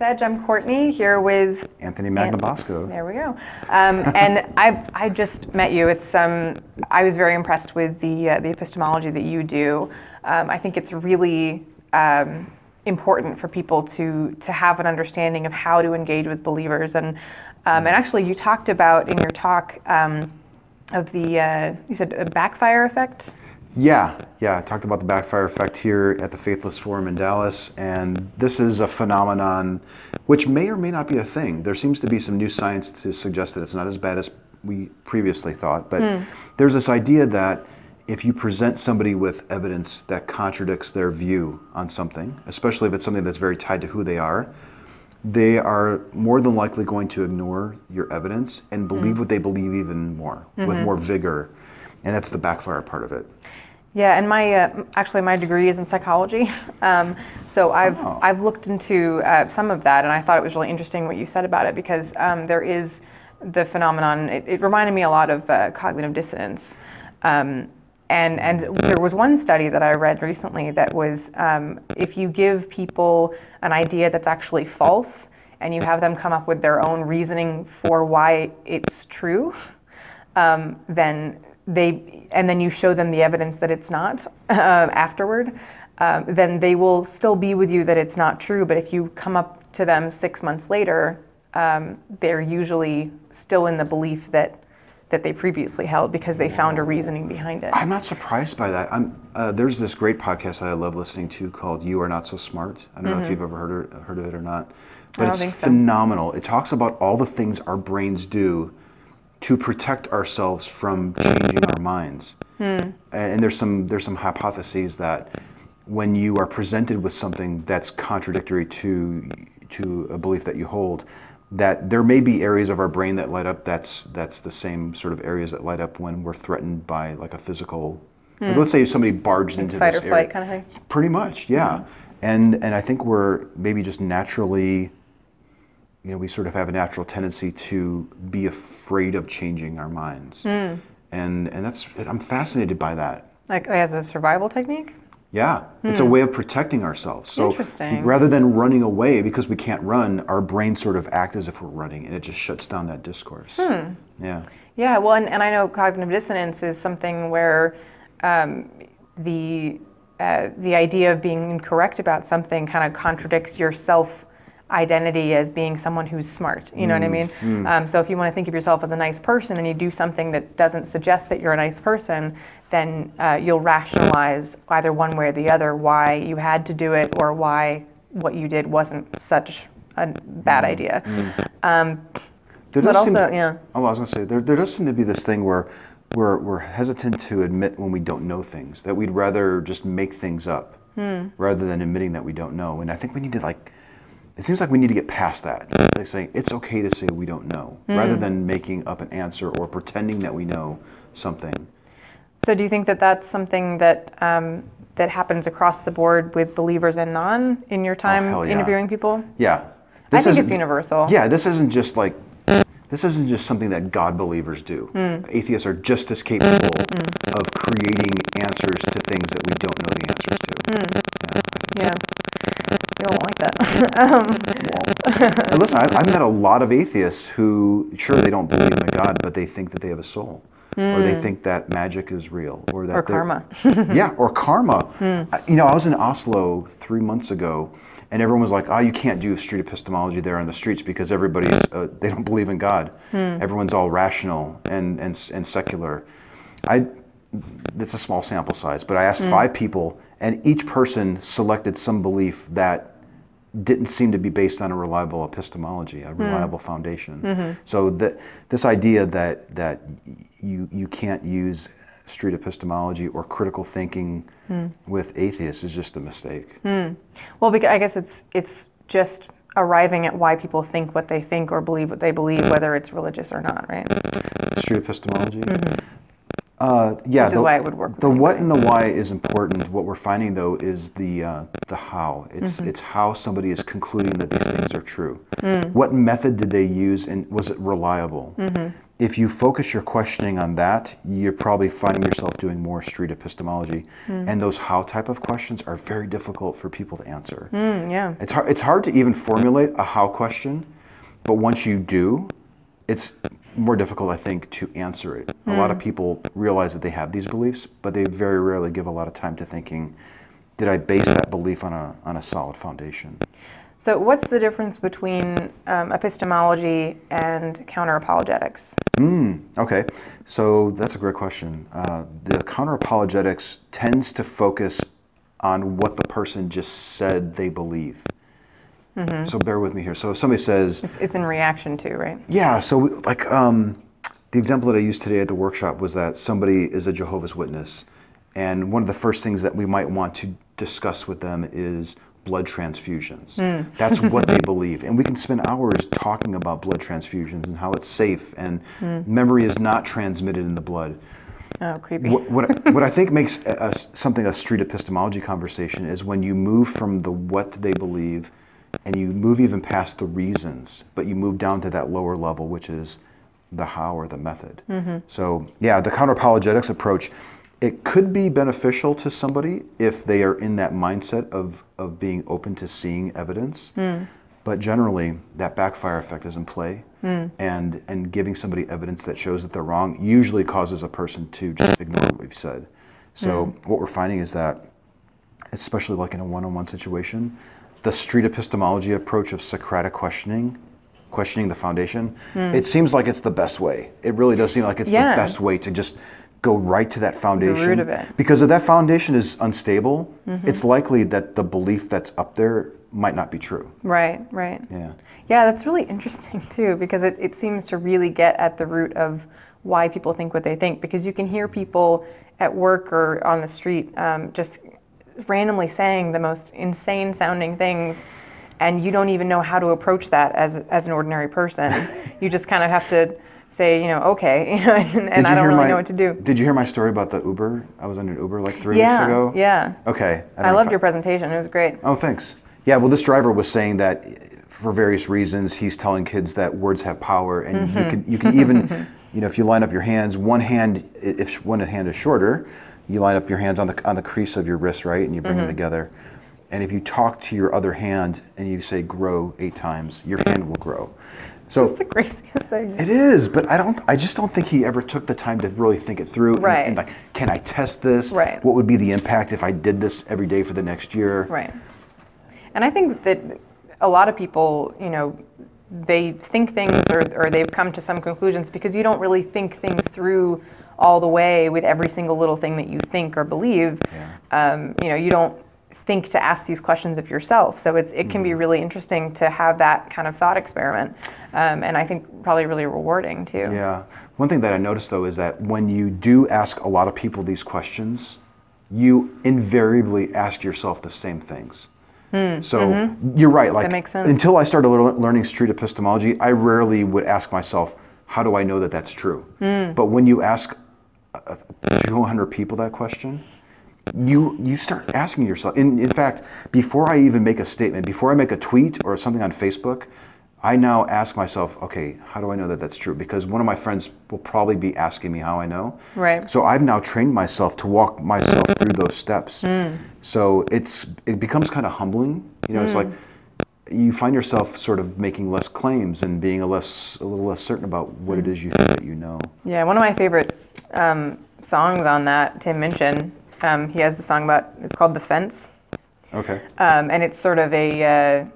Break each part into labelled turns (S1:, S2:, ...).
S1: Edge. I'm Courtney here with
S2: Anthony Magnabosco.
S1: There we go. Um, and I, I just met you. It's um, I was very impressed with the uh, the epistemology that you do. Um, I think it's really um, important for people to to have an understanding of how to engage with believers. And um, and actually, you talked about in your talk um, of the uh, you said a backfire effect.
S2: Yeah, yeah. I talked about the backfire effect here at the Faithless Forum in Dallas, and this is a phenomenon which may or may not be a thing. There seems to be some new science to suggest that it's not as bad as we previously thought, but mm. there's this idea that if you present somebody with evidence that contradicts their view on something, especially if it's something that's very tied to who they are, they are more than likely going to ignore your evidence and believe mm. what they believe even more, mm-hmm. with more vigor. And that's the backfire part of it.
S1: Yeah, and my uh, actually my degree is in psychology, um, so I've oh. I've looked into uh, some of that, and I thought it was really interesting what you said about it because um, there is the phenomenon. It, it, reminded me a lot of uh, cognitive dissonance, um, and and there was one study that I read recently that was um, if you give people an idea that's actually false, and you have them come up with their own reasoning for why it's true, um, then they and then you show them the evidence that it's not uh, afterward, um, then they will still be with you that it's not true. But if you come up to them six months later, um, they're usually still in the belief that that they previously held because they found a reasoning behind it.
S2: I'm not surprised by that. Uh, there's this great podcast that I love listening to called "You Are Not So Smart." I don't mm-hmm. know if mm-hmm. you've ever heard heard of it or not, but it's phenomenal. So. It talks about all the things our brains do to protect ourselves from changing our minds. Hmm. And there's some there's some hypotheses that when you are presented with something that's contradictory to to a belief that you hold, that there may be areas of our brain that light up that's that's the same sort of areas that light up when we're threatened by like a physical like hmm. let's say somebody barged like into
S1: fight
S2: this
S1: or flight kind of thing.
S2: Pretty much, yeah. Hmm. And and I think we're maybe just naturally you know, we sort of have a natural tendency to be afraid of changing our minds. Mm. And, and that's, I'm fascinated by that.
S1: Like as a survival technique?
S2: Yeah, it's a hmm. way of protecting ourselves. So
S1: Interesting.
S2: rather than running away because we can't run, our brain sort of acts as if we're running and it just shuts down that discourse. Hmm. Yeah.
S1: Yeah, well, and, and I know cognitive dissonance is something where um, the, uh, the idea of being incorrect about something kind of contradicts your self identity as being someone who's smart. You know mm, what I mm, mean? Mm. Um, so if you want to think of yourself as a nice person and you do something that doesn't suggest that you're a nice person, then uh, you'll rationalize either one way or the other why you had to do it or why what you did wasn't such a bad mm, idea. Mm. Um, but also, yeah.
S2: Oh, I was going to say there, there does seem to be this thing where we're, we're hesitant to admit when we don't know things that we'd rather just make things up hmm. rather than admitting that we don't know. And I think we need to like it seems like we need to get past that. Like saying it's okay to say we don't know, mm. rather than making up an answer or pretending that we know something.
S1: So, do you think that that's something that um, that happens across the board with believers and non in your time oh, yeah. interviewing people?
S2: Yeah,
S1: this I think it's universal.
S2: Yeah, this isn't just like this isn't just something that God believers do. Mm. Atheists are just as capable mm. of creating answers to things that we don't know the answers to.
S1: Mm. Yeah. Um.
S2: listen, I, have met a lot of atheists who, sure, they don't believe in a God, but they think that they have a soul. Mm. Or they hmm. think that magic is real, or that
S1: or karma.
S2: yeah, or karma. Mm. You know, I was in Oslo three months ago, and everyone was like, "Oh, you can't do street epistemology there on the streets because everybody's uh, they don't believe in God. Mm. Everyone's all rational and and and secular." I it's a small sample size, but I asked mm. five people, and each person selected some belief that didn't seem to be based on a reliable epistemology, a hmm. reliable mm. foundation. Mm-hmm. So that this idea that that you you can't use street epistemology or critical thinking mm. with atheists is just a mistake. Mm.
S1: Well, I guess it's it's just arriving at why people think what they think or believe what they believe, whether it's religious or not, right?
S2: street epistemology. Uh, yeah,
S1: Which is
S2: the,
S1: why it would work
S2: The what and the why is important. What we're finding though is the uh, the how. It's
S1: Mm-hmm.
S2: it's how somebody is concluding that these things are true.
S1: Mm.
S2: What method did they use, and was it reliable?
S1: Mm-hmm.
S2: If you focus your questioning on that, you're probably finding yourself doing more street epistemology.
S1: Mm.
S2: And those how type of questions are very difficult for people to answer.
S1: Mm, yeah.
S2: It's hard, it's hard to even formulate a how question, but once you do, it's more difficult, I think, to answer it. A lot of people realize that they have these beliefs, but they very rarely give a lot of time to thinking, did I base that belief on a, on a solid foundation?
S1: So, what's the difference between um, epistemology and counter apologetics?
S2: Okay, so that's a great question. Uh, the counter apologetics tends to focus on what the person just said they believe. Mm-hmm. So bear with me here. So if somebody says,
S1: It's, it's in reaction to, right?
S2: Yeah, so we- like um, the example that I used today at the workshop was that somebody is a Jehovah's Witness, and one of the first things that we might want to discuss with them is blood transfusions. Hmm. That's what they believe, and we can spend hours talking about blood transfusions and how it's safe and hmm. memory is not transmitted in the blood.
S1: Oh, creepy.
S2: What, what, what I think makes a, a- something a street epistemology conversation is when you move from the what they believe and you move even past the reasons, but you move down to that lower level, which is the how or the method. Mm-hmm. So, yeah, the counter apologetics approach, it could be beneficial to somebody if they are in that mindset of, of being open to seeing evidence. Mm. But generally, that backfire effect is in play, mm. and and giving somebody evidence that shows that they're wrong usually causes a person to just ignore what we've said. So mm. what we're finding is that, especially like in a one-on-one situation, the street epistemology approach of Socratic questioning, questioning the foundation, it seems like it's the best way. It really does seem like it's
S1: Yeah.
S2: the best way to just go right to that foundation.
S1: The root of it. Mm-hmm.
S2: Because if that foundation is unstable, it's likely that the belief that's up there might not be true.
S1: Right, right.
S2: Yeah.
S1: Yeah, that's really interesting too, because it, it seems to really get at the root of why people think what they think. Because you can hear people at work or on the street um, just randomly saying the most insane sounding things, and you don't even know how to approach that as, as an ordinary person. you just kind of have to say, you know, okay, and, and I don't really
S2: my-
S1: know what to do.
S2: Did you hear my story about the Uber? I was on an Uber like three
S1: yeah,
S2: weeks ago.
S1: yeah.
S2: Okay. don't
S1: I loved
S2: if
S1: your presentation. It was great.
S2: Oh, thanks. Yeah, well, this driver was saying that for various reasons, he's telling kids that words have power, and you mm-hmm. can you can even, you know, if you line up your hands, one hand if one hand is shorter, you line up your hands on the on the crease of your wrist, right, and you bring them mm-hmm. together. And if you talk to your other hand and you say "grow" eight times, your hand will grow. So
S1: It's the craziest thing.
S2: it is, but I don't. I just don't think he ever took the time to really think it through. and-
S1: Right.
S2: And, like, can I test this?
S1: Right.
S2: What would be the impact if I did this every day for the next year?
S1: Right. And I think that a lot of people, you know, they think things or, or they've come to some conclusions because you don't really think things through all the way with every single little thing that you think or believe. Um, you know, you don't think to ask these questions of yourself. So it's, it can be really interesting to have that kind of thought experiment. Um, and I think probably really rewarding too.
S2: Yeah. One thing that I noticed though is that when you do ask a lot of people these questions, you invariably ask yourself the same things. so you're right. Like
S1: Hmm, mm-hmm. makes sense.
S2: until I started learning street epistemology, I rarely would ask myself, "How do I know that that's true?"
S1: Hmm.
S2: But when you ask 200 people that question, you you start asking yourself. In in fact, before I even make a statement, before I make a tweet or something on Facebook, I now ask myself, okay, how do I know that that's true? Because one of my friends will probably be asking me how I know.
S1: Right.
S2: So I've now trained myself to walk myself through those steps. Hmm. So it's it becomes kind of humbling. You know, it's hmm. like you find yourself sort of making less claims and being a less a little less certain about what it hmm. is you think that you know.
S1: Yeah, one of my favorite um, songs on that, Tim Minchin, um, he has the song about, it's called The Fence.
S2: Okay.
S1: Um, and it's sort of a uh,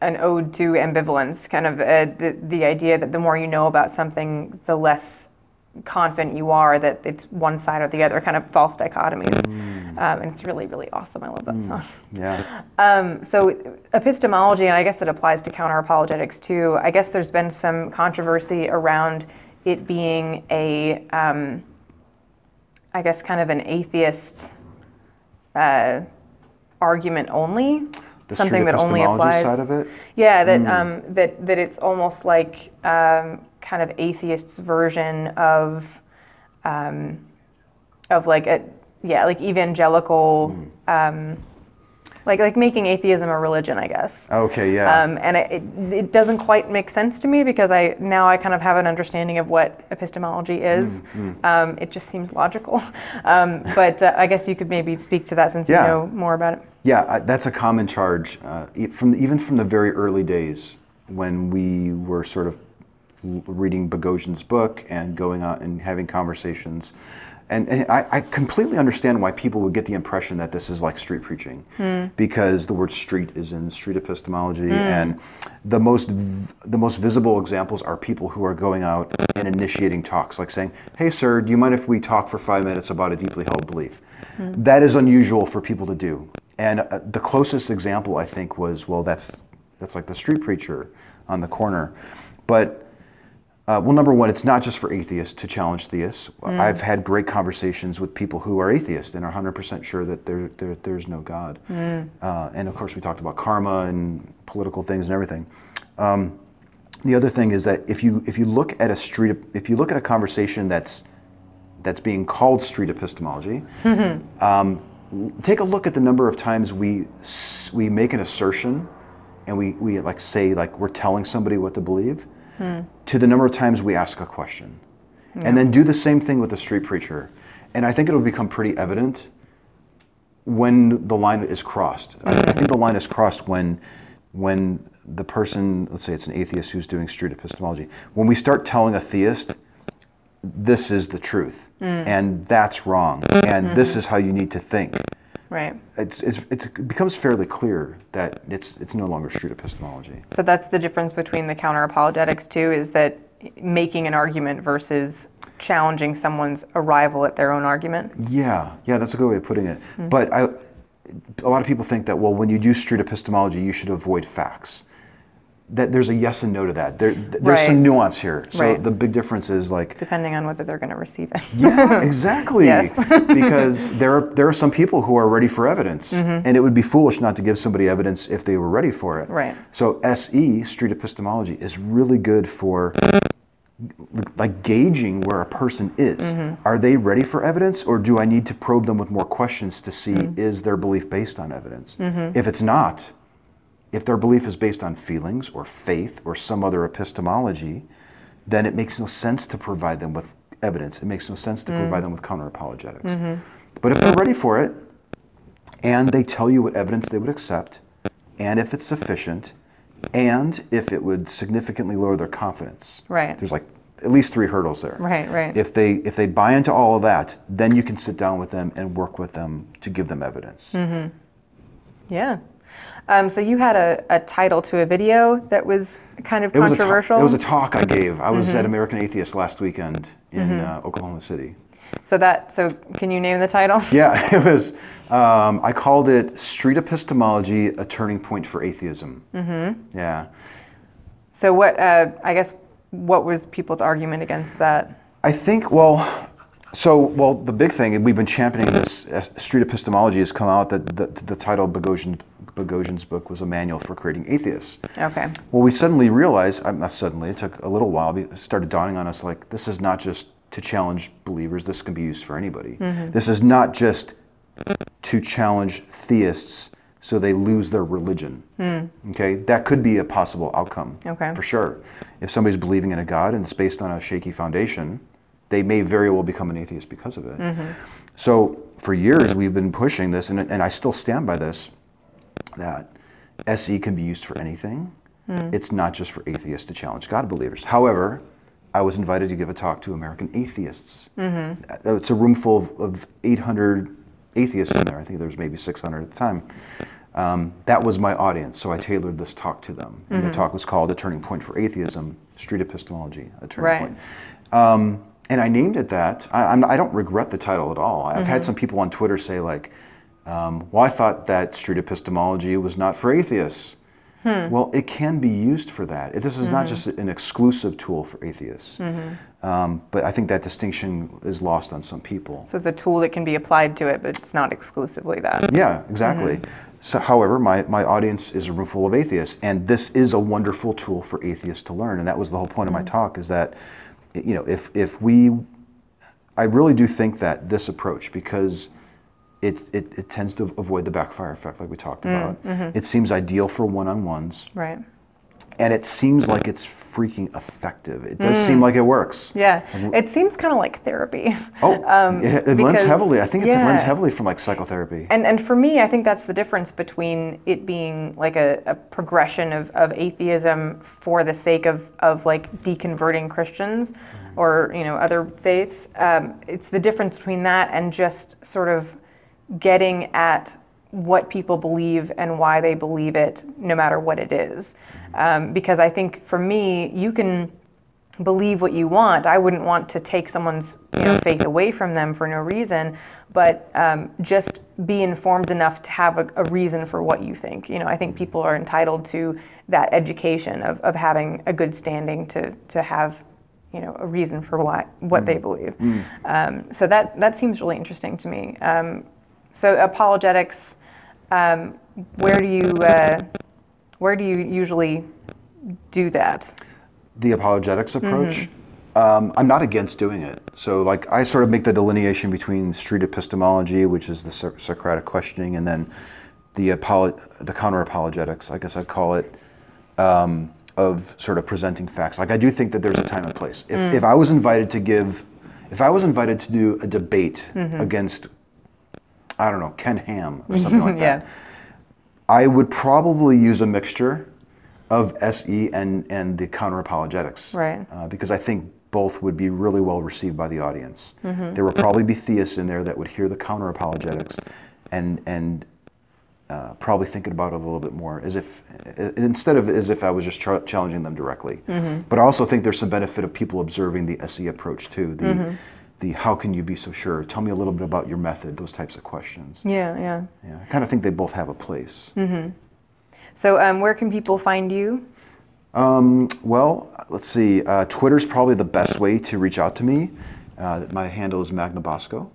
S1: an ode to ambivalence, kind of uh, the the idea that the more you know about something, the less confident you are that it's one side or the other, kind of false dichotomies. Um, and it's really really awesome. I love that song.
S2: Yeah.
S1: Um, so epistemology, and I guess it applies to counter apologetics too. I guess there's been some controversy around it being a, um, I guess, kind of an atheist uh, argument only.
S2: The
S1: something that only applies.
S2: side of it.
S1: Yeah, that um, that that it's almost like um, kind of atheists' version of um, of like a yeah like evangelical um, like like making atheism a religion, I guess.
S2: Okay, yeah.
S1: Um, and it, it, it doesn't quite make sense to me because I now I kind of have an understanding of what epistemology is.
S2: Mm,
S1: Um, it just seems logical. Um, but uh, I guess you could maybe speak to that since
S2: Yeah.
S1: you know more about it.
S2: Yeah, I- that's a common charge, uh, from even from the very early days when we were sort of reading Boghossian's book and going out and having conversations. And, and I, I completely understand why people would get the impression that this is like street preaching, hmm. because the word "street" is in street epistemology, hmm. and the most the most visible examples are people who are going out and initiating talks, like saying, "Hey, sir, do you mind if we talk for five minutes about a deeply held belief?" Hmm. That is unusual for people to do. And uh, the closest example I think was, well, that's that's like the street preacher on the corner. But uh, well, number one, it's not just for atheists to challenge theists. I've had great conversations with people who are atheists and are 100% sure that there, there, there's no God. Uh, and of course, we talked about karma and political things and everything. Um, the other thing is that if you if you look at a street if you look at a conversation that's that's being called street epistemology, um, take a look at the number of times we we make an assertion, and we, we like say like we're telling somebody what to believe, to the number of times we ask a question, and then do the same thing with a street preacher, and I think it'll become pretty evident when the line is crossed. I, I think the line is crossed when when the person, let's say it's an atheist who's doing street epistemology, when we start telling a theist this is the truth hmm. and that's wrong and this mm-hmm. is how you need to think
S1: Right.
S2: it's, it's, it's, it becomes fairly clear that it's, it's no longer street epistemology.
S1: So that's the difference between the counter apologetics too, is that making an argument versus challenging someone's arrival at their own argument.
S2: yeah. Yeah that's a good way of putting it. Hmm. But I, a lot of people think that well when you do street epistemology you should avoid facts that there's a yes and no to that there, there's
S1: Right.
S2: some nuance here so
S1: Right.
S2: the big difference is like
S1: Depending on whether they're going to receive it.
S2: Yeah, exactly.
S1: Yes.
S2: because there are there are some people who are ready for evidence,
S1: Mm-hmm.
S2: and it would be foolish not to give somebody evidence if they were ready for it.
S1: Right.
S2: So SE Street Epistemology is really good for like gauging where a person is.
S1: Mm-hmm.
S2: Are they ready for evidence, or do I need to probe them with more questions to see
S1: Mm-hmm.
S2: is their belief based on evidence? If it's not, if their belief is based on feelings or faith or some other epistemology, then it makes no sense to provide them with evidence. It makes no sense to mm. provide them with counter apologetics. But if they're ready for it and they tell you what evidence they would accept, and if it's sufficient, and if it would significantly lower their confidence,
S1: Right.
S2: there's like at least three hurdles there.
S1: Right, right.
S2: If they if they buy into all of that, then you can sit down with them and work with them to give them evidence. Mm-hmm.
S1: Yeah. Um, so you had a, a title to a video that was kind of
S2: It was,
S1: controversial.
S2: it was a talk I gave. I was
S1: Mm-hmm.
S2: at American Atheist last weekend in uh, Oklahoma City.
S1: so that so can you name the title?
S2: Yeah, it was. Um, I called it "Street Epistemology: A Turning Point for Atheism." Mm-hmm. Yeah,
S1: So what uh, I guess what was people's argument against that?
S2: I think. Well, so well, the big thing and we've been championing this uh, street epistemology has come out that the, the title of Boghossian, Boghossian's book was a manual for creating atheists.
S1: Okay.
S2: Well, we suddenly realized, uh, not suddenly, it took a little while, it started dawning on us like, this is not just to challenge believers, this can be used for anybody. This is not just to challenge theists so they lose their religion. Okay? That could be a possible outcome.
S1: Okay.
S2: For sure. If somebody's believing in a God and it's based on a shaky foundation, they may very well become an atheist because of it. So for years, we've been pushing this, and, and I still stand by this that SE can be used for anything. It's not just for atheists to challenge God believers. However, I was invited to give a talk to American atheists. Uh, It's a room full of, of 800 atheists in there. I think there was maybe 600 at the time. Um, that was my audience, so I tailored this talk to them. And the talk was called "A Turning Point for Atheism: Street Epistemology." A turning
S1: Right.
S2: point. Um, and I named it that. I, I'm, I don't regret the title at all. I've had mm-hmm. some people on Twitter say like, um, "Well, I thought that street epistemology was not for atheists." Hmm. Well, it can be used for that. This is not mm-hmm. just an exclusive tool for atheists. Mm-hmm. Um, but I think that distinction is lost on some people.
S1: So it's a tool that can be applied to it, but it's not exclusively that.
S2: Yeah, exactly. So, however, my, my audience is a room full of atheists, and this is a wonderful tool for atheists to learn. And that was the whole point of my talk is that, you know, if, if we, I really do think that this approach, because it, it, it tends to avoid the backfire effect, like we talked mm, about. Mm-hmm. It seems ideal for one on ones,
S1: Right.
S2: And it seems like it's freaking effective. It does seem mm. like it works.
S1: Yeah. It seems kind of like therapy.
S2: Oh, um, it, it lends heavily. I think it lends heavily from like psychotherapy.
S1: And, and for me, I think that's the difference between it being like a, a progression of, of atheism for the sake of, of like deconverting Christians mm-hmm. or you know other faiths. Um, it's the difference between that and just sort of getting at what people believe and why they believe it, no matter what it is. Um, because I think for me, you can believe what you want. I wouldn't want to take someone's you know, faith away from them for no reason, but um, just be informed enough to have a, a reason for what you think. You know, I think people are entitled to that education of, of having a good standing to, to have you know a reason for why what they believe. Um, so that that seems really interesting to me. Um, so apologetics, um, where do you uh, where do you usually do that?
S2: the apologetics approach.
S1: Mm-hmm.
S2: Um, I'm not against doing it. So, like, I sort of make the delineation between street epistemology, which is the Soc- Socratic questioning, and then the apolo- the counter apologetics. I guess I'd call it um, of sort of presenting facts. Like, I do think that there's a time and place. If,
S1: Mm.
S2: if I was invited to give, if I was invited to do a debate
S1: Mm-hmm.
S2: against, I don't know, Ken Ham or something like
S1: Yeah.
S2: that, I would probably use a mixture of SE and, and the counter apologetics.
S1: Right.
S2: Uh, because I think both would be really well received by the audience.
S1: Mm-hmm.
S2: There would probably be theists in there that would hear the counter apologetics and, and uh, probably thinking about it a little bit more as if, instead of as if I was just ch- challenging them directly.
S1: Mm-hmm.
S2: But I also think there's some benefit of people observing the SE approach too. The,
S1: Mm-hmm.
S2: The how can you be so sure? Tell me a little bit about your method, those types of questions.
S1: Yeah, yeah.
S2: Yeah, I kind of think they both have a place. Mhm.
S1: So um, where can people find you?
S2: Um, well, let's see. Uh, Twitter's probably the best way to reach out to me. Uh, my handle is Magnabosco.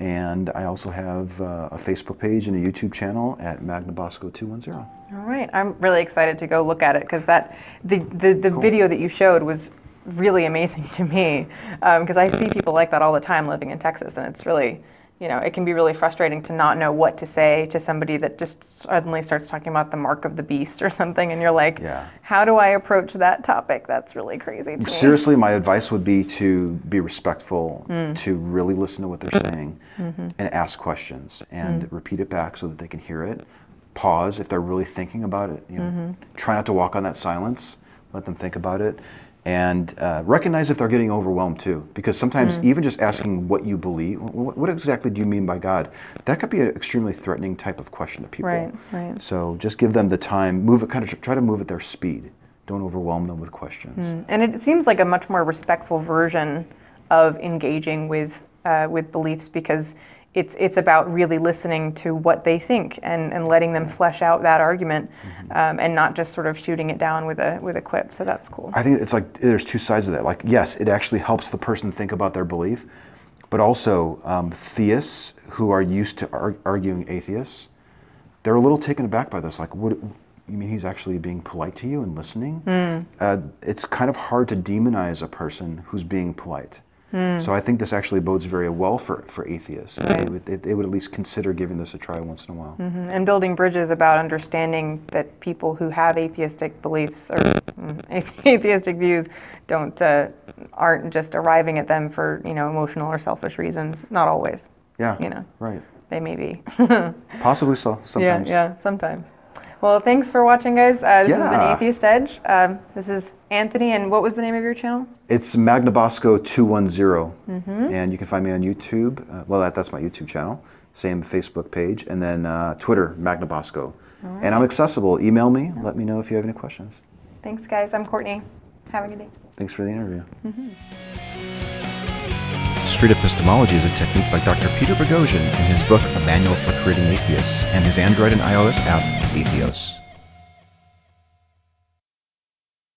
S2: And I also have uh, a Facebook page and a YouTube channel at Magnabosco 210.
S1: All right, I'm really excited to go look at it because that the the, the video that you showed was really amazing to me um, because I see people like that all the time living in Texas, and it's really you know it can be really frustrating to not know what to say to somebody that just suddenly starts talking about the mark of the beast or something, and you're like,
S2: Yeah.
S1: how do I approach that topic? That's really crazy to me.
S2: Seriously, my advice would be to be respectful, mm. to really listen to what they're saying, mm-hmm. and ask questions, and mm. repeat it back so that they can hear it. Pause if they're really thinking about it. You know, mm-hmm. Try not to walk on that silence. Let them think about it, and uh, recognize if they're getting overwhelmed too. Because sometimes even just asking what you believe, what, what exactly do you mean by God, that could be an extremely threatening type of question to people.
S1: Right, right.
S2: So just give them the time. Move it. Kind of try to move at their speed. Don't overwhelm them with questions.
S1: And it seems like a much more respectful version of engaging with uh, with beliefs because it's it's about really listening to what they think and, and letting them flesh out that argument um, and not just sort of shooting it down with a with a quip. So that's cool.
S2: I think it's like there's two sides of that. Like, yes, it actually helps the person think about their belief, but also um, theists who are used to ar- arguing atheists, they're a little taken aback by this. Like, what you mean? He's actually being polite to you and listening? Uh, it's kind of hard to demonize a person who's being polite. So I think this actually bodes very well for, for atheists. They, would, they, they would at least consider giving this a try once in a while.
S1: Mhm. And building bridges about understanding that people who have atheistic beliefs or mm, atheistic views don't uh, aren't just arriving at them for you know emotional or selfish reasons. Not always.
S2: Yeah,
S1: You know.
S2: right.
S1: They may be.
S2: Possibly so. Sometimes.
S1: Yeah, yeah, sometimes. Well, thanks for watching, guys. Uh, this has been Atheist Edge. Um, this is Anthony, and what was the name of your channel?
S2: It's Magnabosco 210.
S1: Mm-hmm.
S2: And you can find me on YouTube. Uh, well, that, that's my YouTube channel. Same Facebook page. And then uh, Twitter, Magnabosco. And I'm accessible. Email me. Let me know if you have any questions.
S1: Thanks, guys. I'm Courtney. Have a good day.
S2: Thanks for the interview. Street epistemology is a technique by Dr. Peter Boghossian in his book A Manual for Creating Atheists and his Android and iOS app, Atheos.